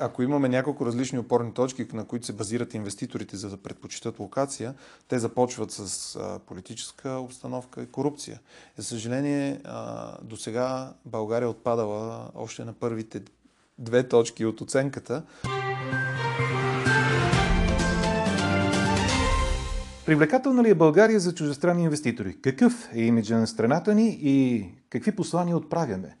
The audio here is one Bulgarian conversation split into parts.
Ако имаме няколко различни опорни точки, на които се базират инвеститорите, за да предпочитат локация, те започват с политическа обстановка и корупция. За съжаление, до сега България отпадала още на първите две точки от оценката. Привлекателна ли е България за чуждестранни инвеститори? Какъв е имиджа на страната ни и какви послания отправяме?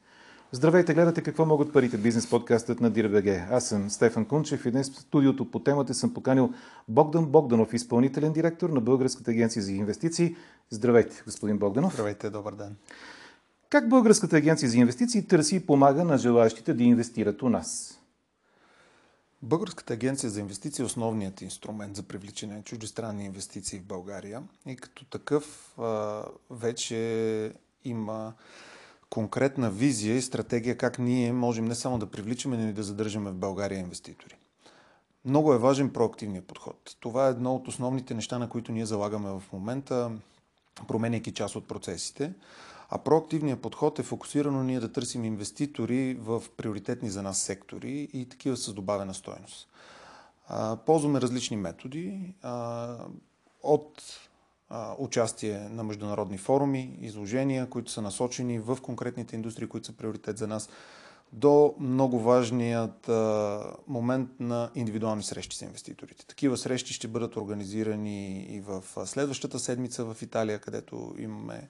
Здравейте, гледате какво могат парите. Бизнес подкастът на DIRBG. Аз съм Стефан Кунчев и днес в студиото по темата съм поканил Богдан Богданов, изпълнителен директор на Българската агенция за инвестиции. Здравейте, господин Богданов. Здравейте, добър ден. Как Българската агенция за инвестиции търси и помага на желаящите да инвестират у нас? Българската агенция за инвестиции е основният инструмент за привличане на чуждестранни инвестиции в България и като такъв вече има конкретна визия и стратегия как ние можем не само да привличаме, но и да задържаме в България инвеститори. Много е важен проактивният подход. Това е едно от основните неща, на които ние залагаме в момента, променяйки част от процесите. А проактивният подход е фокусирано ние да търсим инвеститори в приоритетни за нас сектори и такива с добавена стоеност. Ползваме различни методи. От участие на международни форуми, изложения, които са насочени в конкретните индустрии, които са приоритет за нас, до много важният момент на индивидуални срещи с инвеститорите. Такива срещи ще бъдат организирани и в следващата седмица в Италия, където имаме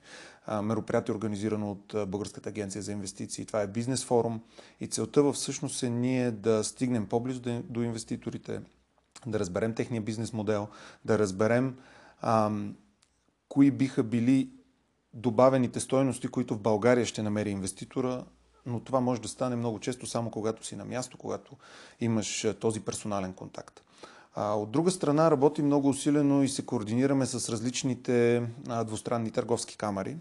мероприятие организирано от Българската агенция за инвестиции. Това е бизнес форум и целта всъщност е ние да стигнем по-близо до, инвеститорите, да разберем техния бизнес модел, да разберем кои биха били добавените стойности, които в България ще намери инвеститора, но това може да стане много често само когато си на място, когато имаш този персонален контакт. А, от друга страна работи много усилено и се координираме с различните двустранни търговски камери,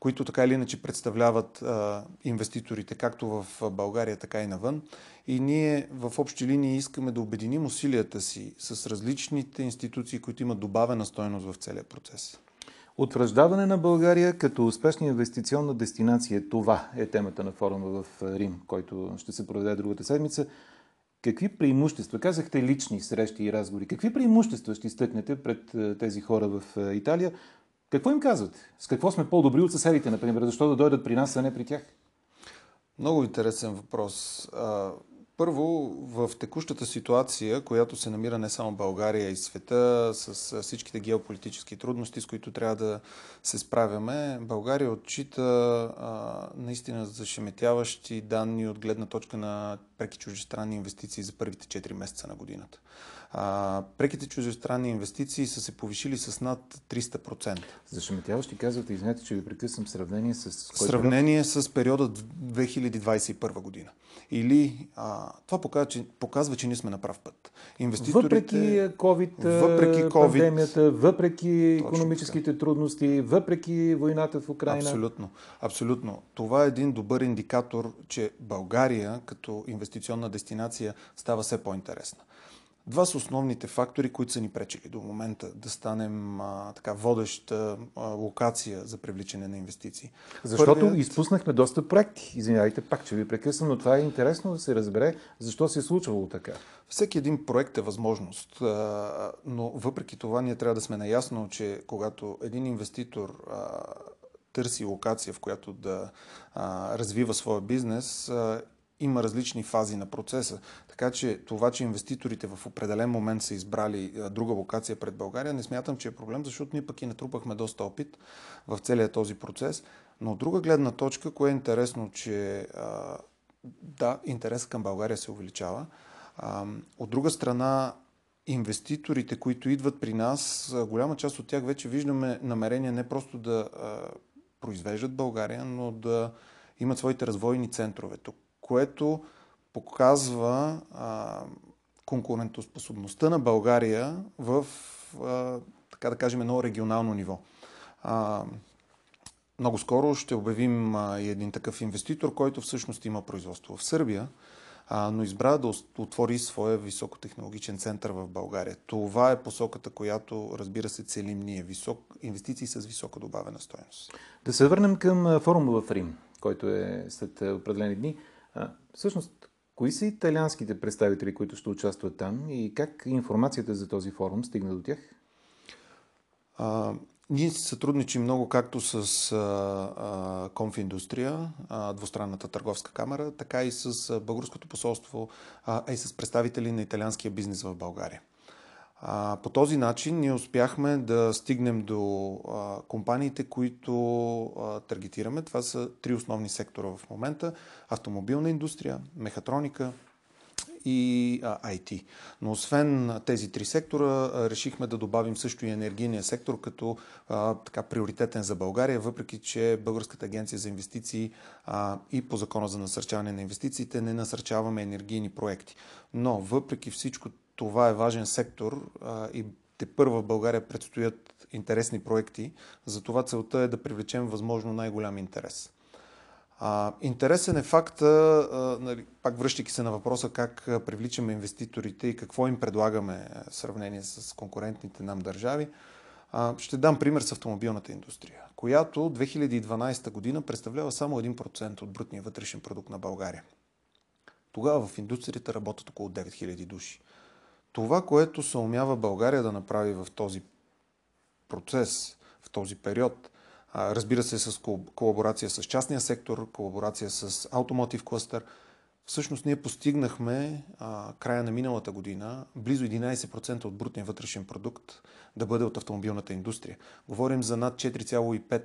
които така или иначе представляват а, инвеститорите както в България, така и навън. И ние в общи линии искаме да обединим усилията си с различните институции, които имат добавена стойност в целия процес. Утвърждаване на България като успешна инвестиционна дестинация. Това е темата на форума в Рим, който ще се проведе другата седмица. Какви преимущества, казахте лични срещи и разговори, какви преимущества ще изтъкнете пред е, тези хора в е, Италия? Какво им казвате? С какво сме по-добри от съседите, например? Защо да дойдат при нас, а не при тях? Много интересен въпрос. Първо, в текущата ситуация, която се намира не само България и света, с всичките геополитически трудности, с които трябва да се справяме, България отчита а, наистина зашеметяващи данни от гледна точка на преки чуждестранни инвестиции за първите 4 месеца на годината. А, преките чуждестранни инвестиции са се повишили с над 300%. Зашеметяващи казвате, извинете, че ви прекъсвам сравнение с... Сравнение период? с периода 2021 година. Или а, това показва че, показва, че ние сме на прав път. Въпреки COVID, въпреки COVID пандемията, въпреки економическите трудности, въпреки войната в Украина. Абсолютно. Абсолютно. Това е един добър индикатор, че България като инвестиционна дестинация става все по-интересна. Два са основните фактори, които са ни пречили до момента да станем а, така водеща а, локация за привличане на инвестиции. Защото Първият... изпуснахме доста проекти. Извинявайте пак, че ви прекъсвам, но това е интересно да се разбере защо се е случвало така. Всеки един проект е възможност, а, но въпреки това ние трябва да сме наясно, че когато един инвеститор а, търси локация, в която да а, развива своя бизнес, а, има различни фази на процеса. Така че това, че инвеститорите в определен момент са избрали друга локация пред България, не смятам, че е проблем, защото ние пък и натрупахме доста опит в целия този процес. Но от друга гледна точка, кое е интересно, че да, интерес към България се увеличава. От друга страна, инвеститорите, които идват при нас, голяма част от тях вече виждаме намерение не просто да произвеждат България, но да имат своите развойни центрове тук което показва а, конкурентоспособността на България в, а, така да кажем, едно регионално ниво. А, много скоро ще обявим а, и един такъв инвеститор, който всъщност има производство в Сърбия, а, но избра да отвори своя високотехнологичен център в България. Това е посоката, която, разбира се, целим ние. Висок, инвестиции с висока добавена стоеност. Да се върнем към форума в Рим, който е след определени дни. Всъщност, Кои са италианските представители, които ще участват там и как информацията за този форум стигна до тях? А, ние си сътрудничим много както с а, Конфиндустрия, а, двустранната търговска камера, така и с българското посолство, а, и с представители на италианския бизнес в България. А, по този начин ние успяхме да стигнем до а, компаниите, които а, таргетираме. Това са три основни сектора в момента. Автомобилна индустрия, мехатроника и а, IT. Но освен тези три сектора, решихме да добавим също и енергийния сектор като а, така приоритетен за България, въпреки че Българската агенция за инвестиции а, и по закона за насърчаване на инвестициите не насърчаваме енергийни проекти. Но въпреки всичко това е важен сектор а, и те първа в България предстоят интересни проекти. Затова целта е да привлечем възможно най-голям интерес. А, интересен е факта, а, нали, пак връщайки се на въпроса как привличаме инвеститорите и какво им предлагаме в сравнение с конкурентните нам държави. А, ще дам пример с автомобилната индустрия, която 2012 година представлява само 1% от брутния вътрешен продукт на България. Тогава в индустрията работят около 9000 души. Това, което се умява България да направи в този процес, в този период, разбира се с колаборация с частния сектор, колаборация с Automotive Cluster, всъщност ние постигнахме а, края на миналата година близо 11% от брутния вътрешен продукт да бъде от автомобилната индустрия. Говорим за над 4,5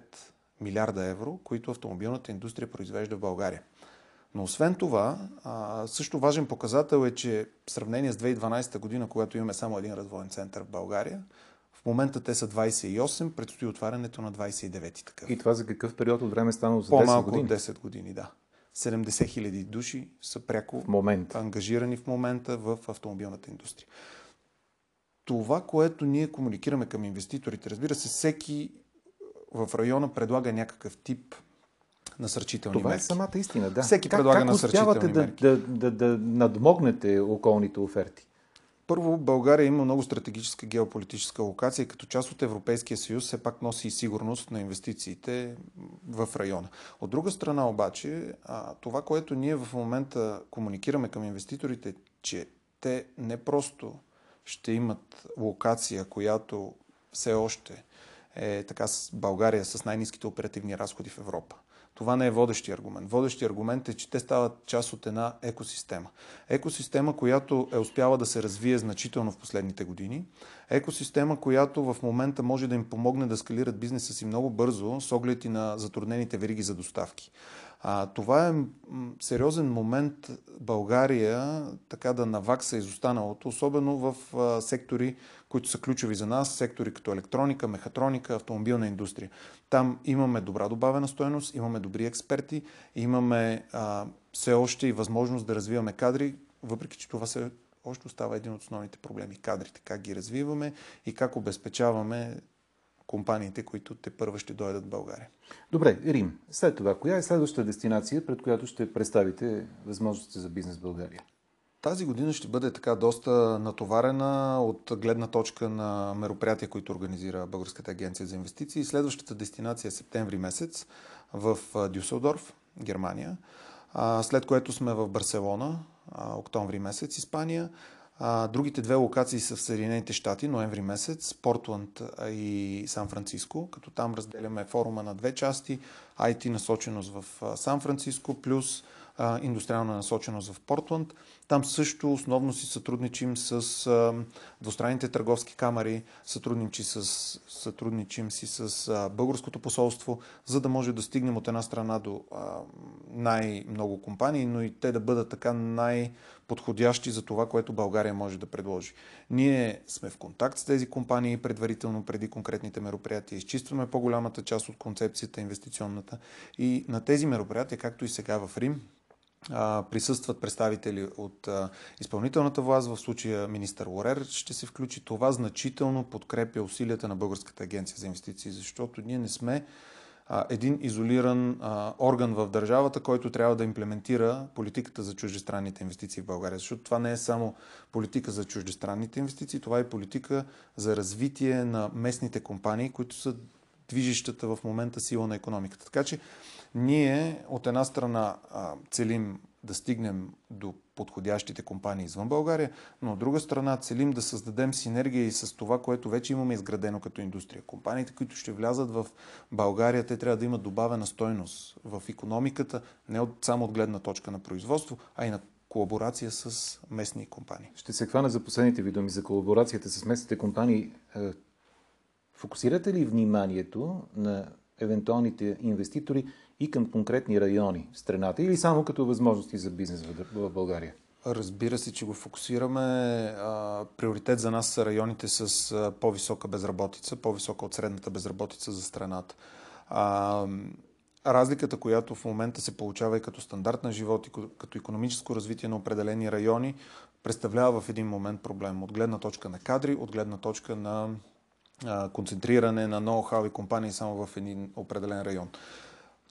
милиарда евро, които автомобилната индустрия произвежда в България. Но освен това, също важен показател е, че в сравнение с 2012 година, когато имаме само един развоен център в България, в момента те са 28, предстои отварянето на 29 такъв. И това за какъв период от време стана за 10 По-малко години? от 10 години, да. 70 хиляди души са пряко в момент. ангажирани в момента в автомобилната индустрия. Това, което ние комуникираме към инвеститорите, разбира се, всеки в района предлага някакъв тип насърчителни Това мерки. е самата истина, да. Всеки как, предлага как насърчителни да, мерки. Да, да, да надмогнете околните оферти? Първо, България има много стратегическа геополитическа локация, като част от Европейския съюз все пак носи и сигурност на инвестициите в района. От друга страна обаче, това, което ние в момента комуникираме към инвеститорите, че те не просто ще имат локация, която все още е така с България с най-низките оперативни разходи в Европа. Това не е водещия аргумент. Водещия аргумент е, че те стават част от една екосистема. Екосистема, която е успяла да се развие значително в последните години. Екосистема, която в момента може да им помогне да скалират бизнеса си много бързо, с оглед и на затруднените вериги за доставки. А, това е сериозен момент България така да навакса изостаналото, особено в а, сектори, които са ключови за нас, сектори като електроника, мехатроника, автомобилна индустрия. Там имаме добра добавена стоеност, имаме добри експерти, имаме а, все още и възможност да развиваме кадри, въпреки че това се още остава един от основните проблеми. Кадрите, как ги развиваме и как обезпечаваме компаниите, които те първа ще дойдат в България. Добре, Рим. След това, коя е следващата дестинация, пред която ще представите възможности за бизнес в България? Тази година ще бъде така доста натоварена от гледна точка на мероприятия, които организира Българската агенция за инвестиции. Следващата дестинация е септември месец в Дюселдорф, Германия. След което сме в Барселона, октомври месец, Испания. Другите две локации са в Съединените щати, ноември месец, Портланд и Сан Франциско, като там разделяме форума на две части, IT насоченост в Сан Франциско, плюс индустриална насоченост в Портланд. Там също основно си сътрудничим с а, двустранните търговски камери, сътрудничи с, сътрудничим си с а, българското посолство, за да може да стигнем от една страна до а, най-много компании, но и те да бъдат така най-подходящи за това, което България може да предложи. Ние сме в контакт с тези компании предварително преди конкретните мероприятия, изчистваме по-голямата част от концепцията инвестиционната и на тези мероприятия, както и сега в Рим, присъстват представители от изпълнителната власт, в случая министър Лорер ще се включи. Това значително подкрепя усилията на Българската агенция за инвестиции, защото ние не сме един изолиран орган в държавата, който трябва да имплементира политиката за чуждестранните инвестиции в България. Защото това не е само политика за чуждестранните инвестиции, това е политика за развитие на местните компании, които са движещата в момента сила на економиката. Така че ние от една страна целим да стигнем до подходящите компании извън България, но от друга страна целим да създадем синергия и с това, което вече имаме изградено като индустрия. Компаниите, които ще влязат в България, те трябва да имат добавена стойност в економиката, не от, само от гледна точка на производство, а и на колаборация с местни компании. Ще се хвана за последните ви думи за колаборацията с местните компании. Фокусирате ли вниманието на евентуалните инвеститори и към конкретни райони в страната или само като възможности за бизнес в България? Разбира се, че го фокусираме. Приоритет за нас са районите с по-висока безработица, по-висока от средната безработица за страната. Разликата, която в момента се получава и като стандарт на живот, и като економическо развитие на определени райони, представлява в един момент проблем. От гледна точка на кадри, от гледна точка на концентриране на ноу-хау и компании само в един определен район.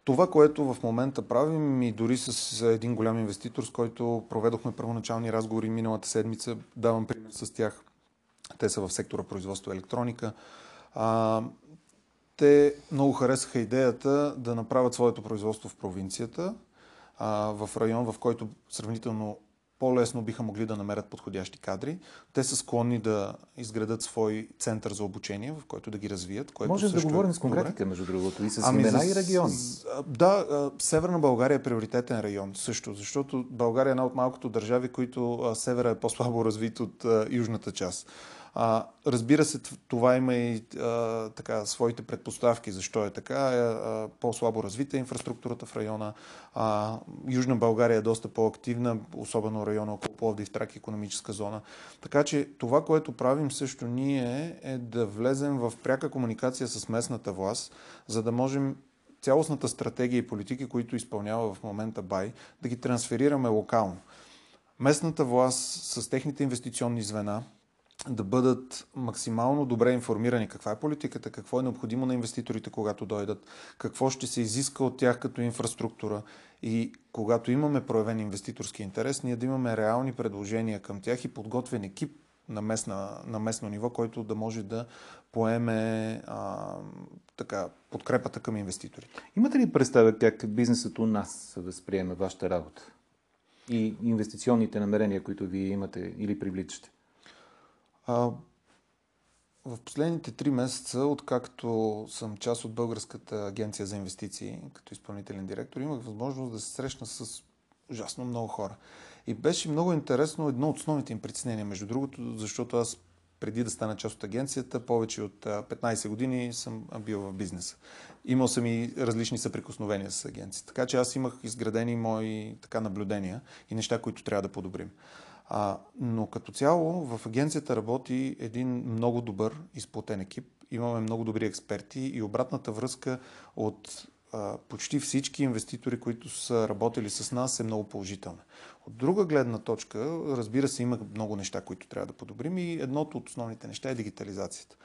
Това, което в момента правим и дори с един голям инвеститор, с който проведохме първоначални разговори миналата седмица, давам пример с тях. Те са в сектора производство електроника. А, те много харесаха идеята да направят своето производство в провинцията, а, в район, в който сравнително по-лесно биха могли да намерят подходящи кадри. Те са склонни да изградат свой център за обучение, в който да ги развият. Което Може да говорим е с конкретика, между другото, и с ами имена за... и региони. Да, Северна България е приоритетен район също, защото България е една от малкото държави, които севера е по-слабо развит от южната част. А, разбира се, това има и а, така, своите предпоставки. Защо е така? А, по-слабо развита е инфраструктурата в района. А, Южна България е доста по-активна, особено района около Пловдив, Трак, економическа зона. Така че това, което правим също ние е да влезем в пряка комуникация с местната власт, за да можем цялостната стратегия и политики, които изпълнява в момента БАЙ, да ги трансферираме локално. Местната власт с техните инвестиционни звена, да бъдат максимално добре информирани каква е политиката, какво е необходимо на инвеститорите, когато дойдат, какво ще се изиска от тях като инфраструктура и когато имаме проявен инвеститорски интерес, ние да имаме реални предложения към тях и подготвен екип на, местна, на местно ниво, който да може да поеме а, така, подкрепата към инвеститорите. Имате ли представа как бизнесът у нас възприема вашата работа и инвестиционните намерения, които вие имате или привличате? А, в последните три месеца, откакто съм част от Българската агенция за инвестиции като изпълнителен директор, имах възможност да се срещна с ужасно много хора. И беше много интересно едно от основните им притеснения, между другото, защото аз преди да стана част от агенцията, повече от 15 години съм бил в бизнеса. Имал съм и различни съприкосновения с агенцията. Така че аз имах изградени мои така наблюдения и неща, които трябва да подобрим. А, но като цяло в агенцията работи един много добър изплатен екип. Имаме много добри експерти и обратната връзка от а, почти всички инвеститори, които са работили с нас е много положителна. От друга гледна точка, разбира се, има много неща, които трябва да подобрим и едното от основните неща е дигитализацията.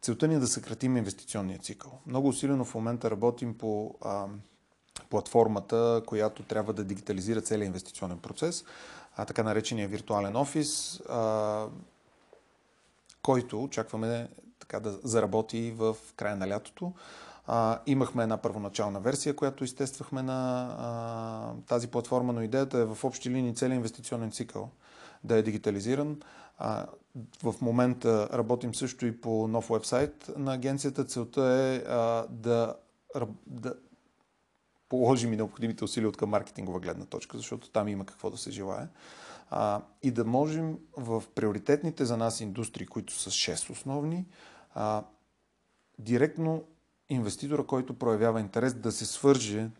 Целта ни е да съкратим инвестиционния цикъл. Много усилено в момента работим по а, платформата, която трябва да дигитализира целият инвестиционен процес а, така наречения виртуален офис, а, който очакваме така да заработи в края на лятото. А, имахме една първоначална версия, която изтествахме на а, тази платформа, но идеята е в общи линии целият инвестиционен цикъл да е дигитализиран. А, в момента работим също и по нов вебсайт на агенцията. Целта е а, да, да, положим и необходимите усилия от към маркетингова гледна точка, защото там има какво да се желая. А, и да можем в приоритетните за нас индустрии, които са 6 основни, а, директно инвеститора, който проявява интерес да се свърже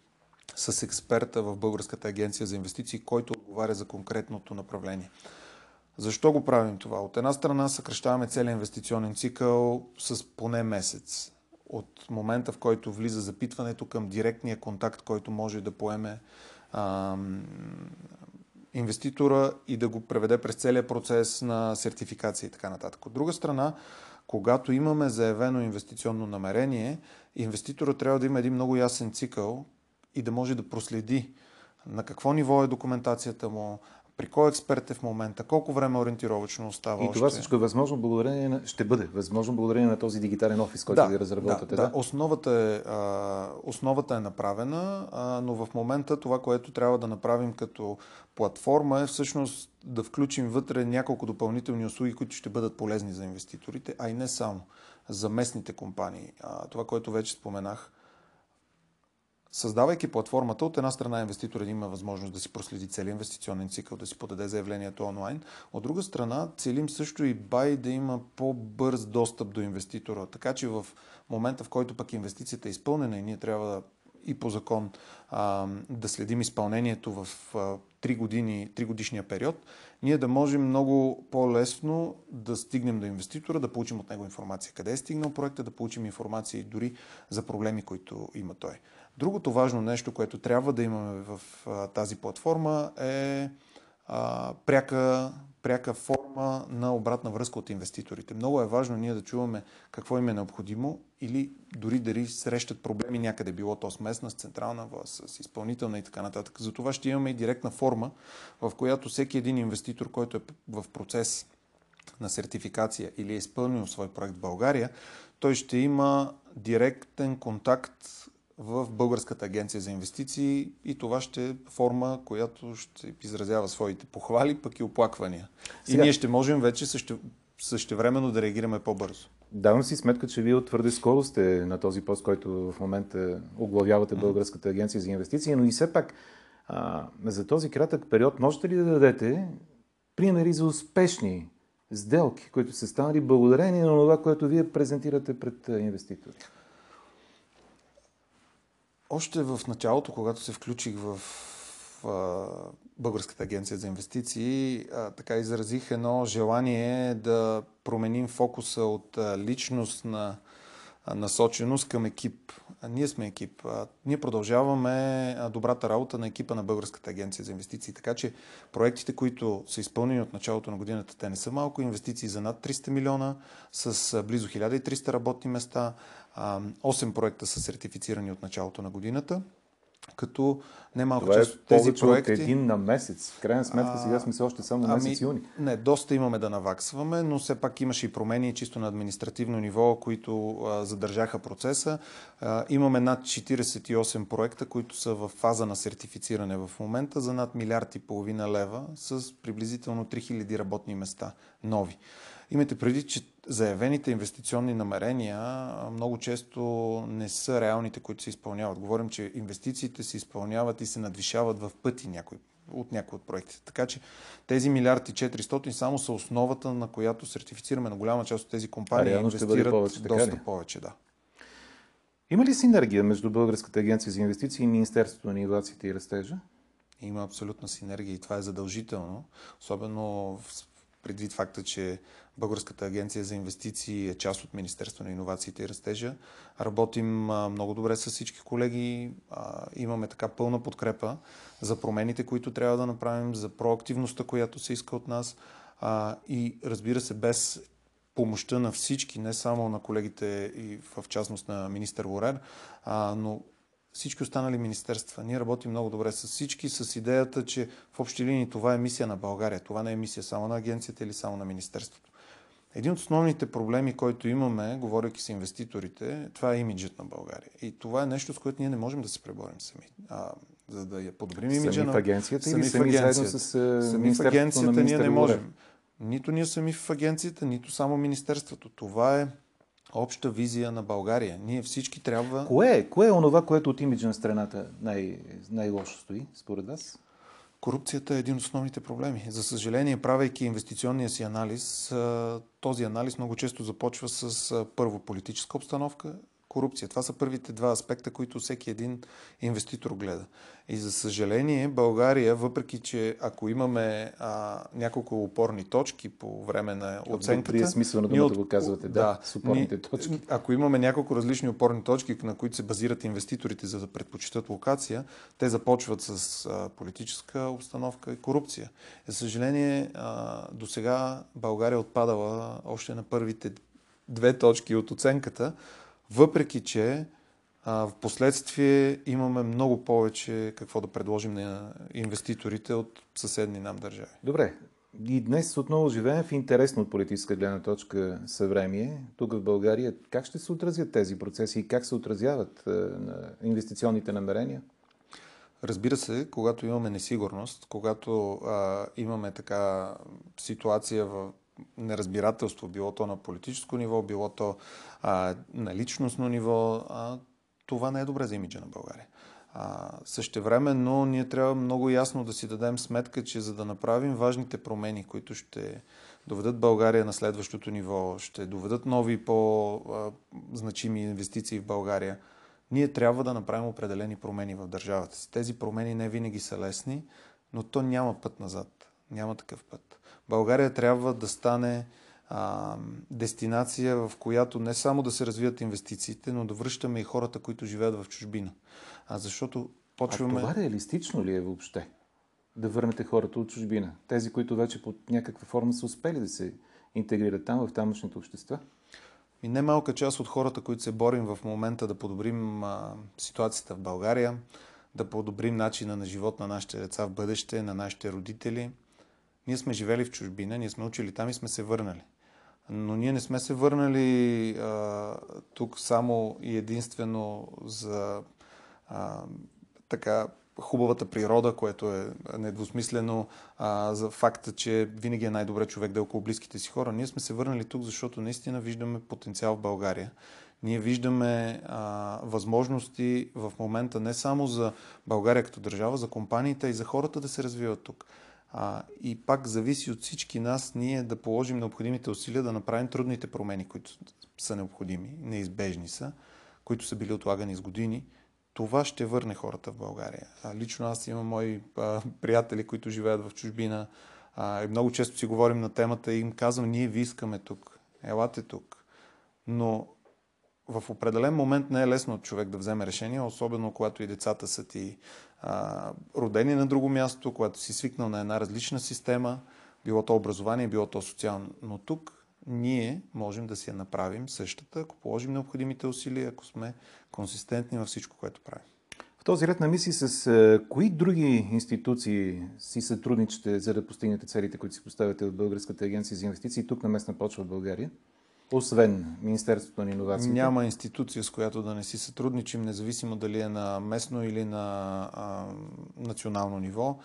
с експерта в Българската агенция за инвестиции, който отговаря за конкретното направление. Защо го правим това? От една страна съкръщаваме целият инвестиционен цикъл с поне месец от момента, в който влиза запитването към директния контакт, който може да поеме а, инвеститора и да го преведе през целия процес на сертификация и така нататък. От друга страна, когато имаме заявено инвестиционно намерение, инвеститора трябва да има един много ясен цикъл и да може да проследи на какво ниво е документацията му, при кой експерт е в момента, колко време ориентировачно остава. И това още. всичко е възможно благодарение на, ще бъде възможно благодарение на този дигитален офис, който да, ви разработвате. Да, да. да. Основата, е, а, основата е направена, а, но в момента това, което трябва да направим като платформа е всъщност да включим вътре няколко допълнителни услуги, които ще бъдат полезни за инвеститорите, а и не само за местните компании. А, това, което вече споменах, Създавайки платформата, от една страна инвеститорът има възможност да си проследи целият инвестиционен цикъл, да си подаде заявлението онлайн. От друга страна, целим също и бай да има по-бърз достъп до инвеститора. Така че в момента, в който пък инвестицията е изпълнена и ние трябва да и по закон а, да следим изпълнението в а, 3, години, 3 годишния период, ние да можем много по-лесно да стигнем до инвеститора, да получим от него информация къде е стигнал проекта, да получим информация и дори за проблеми, които има той. Другото важно нещо, което трябва да имаме в а, тази платформа е а, пряка, пряка форма на обратна връзка от инвеститорите. Много е важно ние да чуваме какво им е необходимо или дори дали срещат проблеми някъде, било то с местна, с централна с изпълнителна и така нататък. За това ще имаме и директна форма, в която всеки един инвеститор, който е в процес на сертификация или е изпълнил свой проект в България, той ще има директен контакт в Българската агенция за инвестиции и това ще е форма, която ще изразява своите похвали, пък и оплаквания. Сега... И ние ще можем вече също, същевременно да реагираме по-бързо. Давам си сметка, че вие твърде скоро сте на този пост, който в момента оглавявате Българската агенция за инвестиции, но и все пак а, за този кратък период можете ли да дадете примери за успешни сделки, които са станали благодарение на това, което вие презентирате пред инвеститорите? Още в началото, когато се включих в Българската агенция за инвестиции, така изразих едно желание да променим фокуса от личност на насоченост към екип. Ние сме екип. Ние продължаваме добрата работа на екипа на Българската агенция за инвестиции. Така че проектите, които са изпълнени от началото на годината, те не са малко. Инвестиции за над 300 милиона с близо 1300 работни места. 8 проекта са сертифицирани от началото на годината като немалко Това част от тези проекти... от един на месец. В крайна сметка а, сега сме се още само ами, месец юни. Не, доста имаме да наваксваме, но все пак имаше и промени чисто на административно ниво, които а, задържаха процеса. А, имаме над 48 проекта, които са в фаза на сертифициране в момента за над милиард и половина лева с приблизително 3000 работни места нови. Имайте преди, че заявените инвестиционни намерения много често не са реалните, които се изпълняват. Говорим, че инвестициите се изпълняват и се надвишават в пъти някои, от някои от проектите. Така че тези милиарди 400 само са основата, на която сертифицираме на голяма част от тези компании. А инвестират повече, доста ли? повече, да. Има ли синергия между Българската агенция за инвестиции и Министерството на инновациите и растежа? Има абсолютна синергия и това е задължително, особено предвид факта, че Българската агенция за инвестиции е част от Министерство на инновациите и растежа. Работим много добре с всички колеги. Имаме така пълна подкрепа за промените, които трябва да направим, за проактивността, която се иска от нас. И разбира се, без помощта на всички, не само на колегите и в частност на министър Лорер, но всички останали министерства. Ние работим много добре с всички, с идеята, че в общи линии това е мисия на България. Това не е мисия само на агенцията или само на министерството. Един от основните проблеми, който имаме, говоряки с инвеститорите, това е имиджът на България. И това е нещо, с което ние не можем да се преборим сами. А, за да я подобрим имиджа сами на... в агенцията сами или сами в агенцията. с Сами в агенцията ние не можем. Нито ние сами в агенцията, нито само Министерството. Това е обща визия на България. Ние всички трябва... Кое е, кое е онова, което от имиджа на страната най- най-лошо стои, според вас? Корупцията е един от основните проблеми. За съжаление, правейки инвестиционния си анализ, този анализ много често започва с първо политическа обстановка корупция. Това са първите два аспекта, които всеки един инвеститор гледа. И за съжаление, България, въпреки че ако имаме а, няколко опорни точки по време на оценката... Вие смисъл на думата от... го казвате, да, да, с опорните ни, точки. Ако имаме няколко различни опорни точки, на които се базират инвеститорите, за да предпочитат локация, те започват с а, политическа обстановка и корупция. За съжаление, до сега България отпадала още на първите две точки от оценката, въпреки че в последствие имаме много повече какво да предложим на инвеститорите от съседни нам държави. Добре. И днес отново живеем в интересно от политическа гледна точка съвремие. Тук в България как ще се отразят тези процеси и как се отразяват на инвестиционните намерения? Разбира се, когато имаме несигурност, когато а, имаме така ситуация в неразбирателство, било то на политическо ниво, било то а, на личностно ниво, а, това не е добре за имиджа на България. А, същевременно ние трябва много ясно да си дадем сметка, че за да направим важните промени, които ще доведат България на следващото ниво, ще доведат нови по-значими инвестиции в България, ние трябва да направим определени промени в държавата си. Тези промени не винаги са лесни, но то няма път назад. Няма такъв път. България трябва да стане а, дестинация, в която не само да се развият инвестициите, но да връщаме и хората, които живеят в чужбина. А защото почваме... А това реалистично ли е въобще? Да върнете хората от чужбина? Тези, които вече под някаква форма са успели да се интегрират там, в тамошните общества? И немалка част от хората, които се борим в момента да подобрим а, ситуацията в България, да подобрим начина на живот на нашите деца в бъдеще, на нашите родители. Ние сме живели в чужбина, ние сме учили там и сме се върнали. Но ние не сме се върнали а, тук само и единствено за а, така хубавата природа, което е недвусмислено а, за факта, че винаги е най-добре човек да е около близките си хора. Ние сме се върнали тук, защото наистина виждаме потенциал в България. Ние виждаме а, възможности в момента не само за България като държава, за компаниите и за хората да се развиват тук. А, и пак зависи от всички нас ние да положим необходимите усилия да направим трудните промени, които са необходими, неизбежни са, които са били отлагани с години. Това ще върне хората в България. А, лично аз имам мои а, приятели, които живеят в чужбина. А, и много често си говорим на темата и им казвам, ние ви искаме тук. Елате тук. Но в определен момент не е лесно от човек да вземе решение, особено когато и децата са ти а, родени на друго място, когато си свикнал на една различна система, било то образование, било то социално. Но тук ние можем да си я направим същата, ако положим необходимите усилия, ако сме консистентни във всичко, което правим. В този ред на мисли с а, кои други институции си сътрудничате, за да постигнете целите, които си поставяте от Българската агенция за инвестиции тук на местна почва в България? Освен Министерството на иновациите? Няма институция, с която да не си сътрудничим, независимо дали е на местно или на а, национално ниво.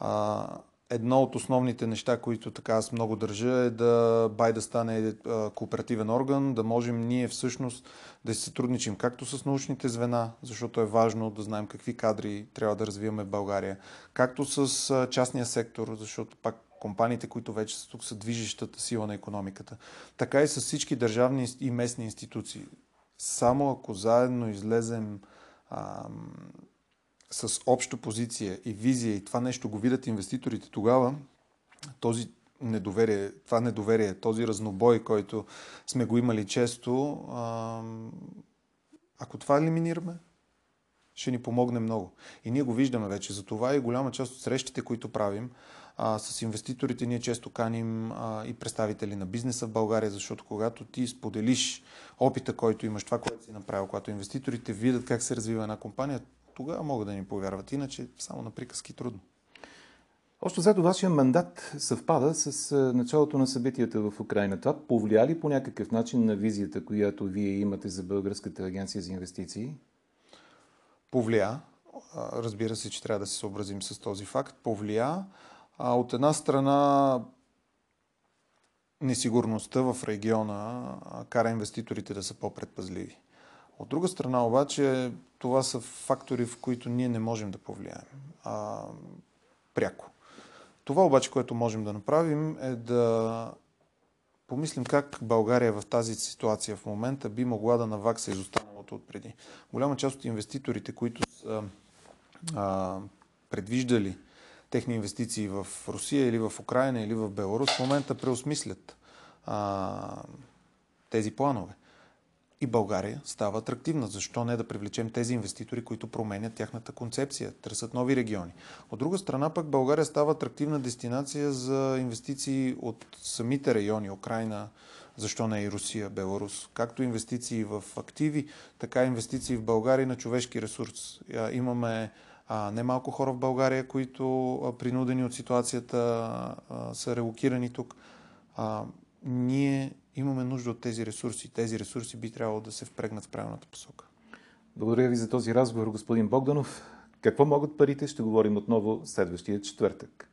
А, едно от основните неща, които така аз много държа е да бай да стане а, кооперативен орган, да можем ние всъщност да си сътрудничим както с научните звена, защото е важно да знаем какви кадри трябва да развиваме в България, както с а, частния сектор, защото пак компаниите, които вече са тук, са движещата сила на економиката, така и с всички държавни и местни институции. Само ако заедно излезем а, с обща позиция и визия и това нещо го видят инвеститорите, тогава този недоверие, това недоверие, този разнобой, който сме го имали често, а, ако това елиминираме, ще ни помогне много. И ние го виждаме вече. За това и голяма част от срещите, които правим, а, с инвеститорите ние често каним а, и представители на бизнеса в България, защото когато ти споделиш опита, който имаш, това, което си направил, когато инвеститорите видят как се развива една компания, тогава могат да ни повярват. Иначе само на приказки трудно. Още зато вашия мандат съвпада с началото на събитията в Украина. Това повлия ли по някакъв начин на визията, която вие имате за Българската агенция за инвестиции? Повлия. Разбира се, че трябва да се съобразим с този факт. Повлия. А от една страна несигурността в региона кара инвеститорите да са по-предпазливи. От друга страна обаче това са фактори, в които ние не можем да повлияем а, пряко. Това обаче, което можем да направим е да помислим как България в тази ситуация в момента би могла да навакса изостаналото от преди. Голяма част от инвеститорите, които са а, предвиждали техни инвестиции в Русия или в Украина или в Беларус в момента преосмислят а, тези планове. и България става атрактивна. Защо не да привлечем тези инвеститори, които променят тяхната концепция, търсят нови региони? От друга страна пък България става атрактивна дестинация за инвестиции от самите райони, Украина, защо не и Русия, Беларус, както инвестиции в активи, така и инвестиции в България на човешки ресурс. Имаме а, немалко хора в България, които принудени от ситуацията са релокирани тук. Ние имаме нужда от тези ресурси. Тези ресурси би трябвало да се впрегнат в правилната посока. Благодаря ви за този разговор, господин Богданов. Какво могат парите? Ще говорим отново следващия четвъртък.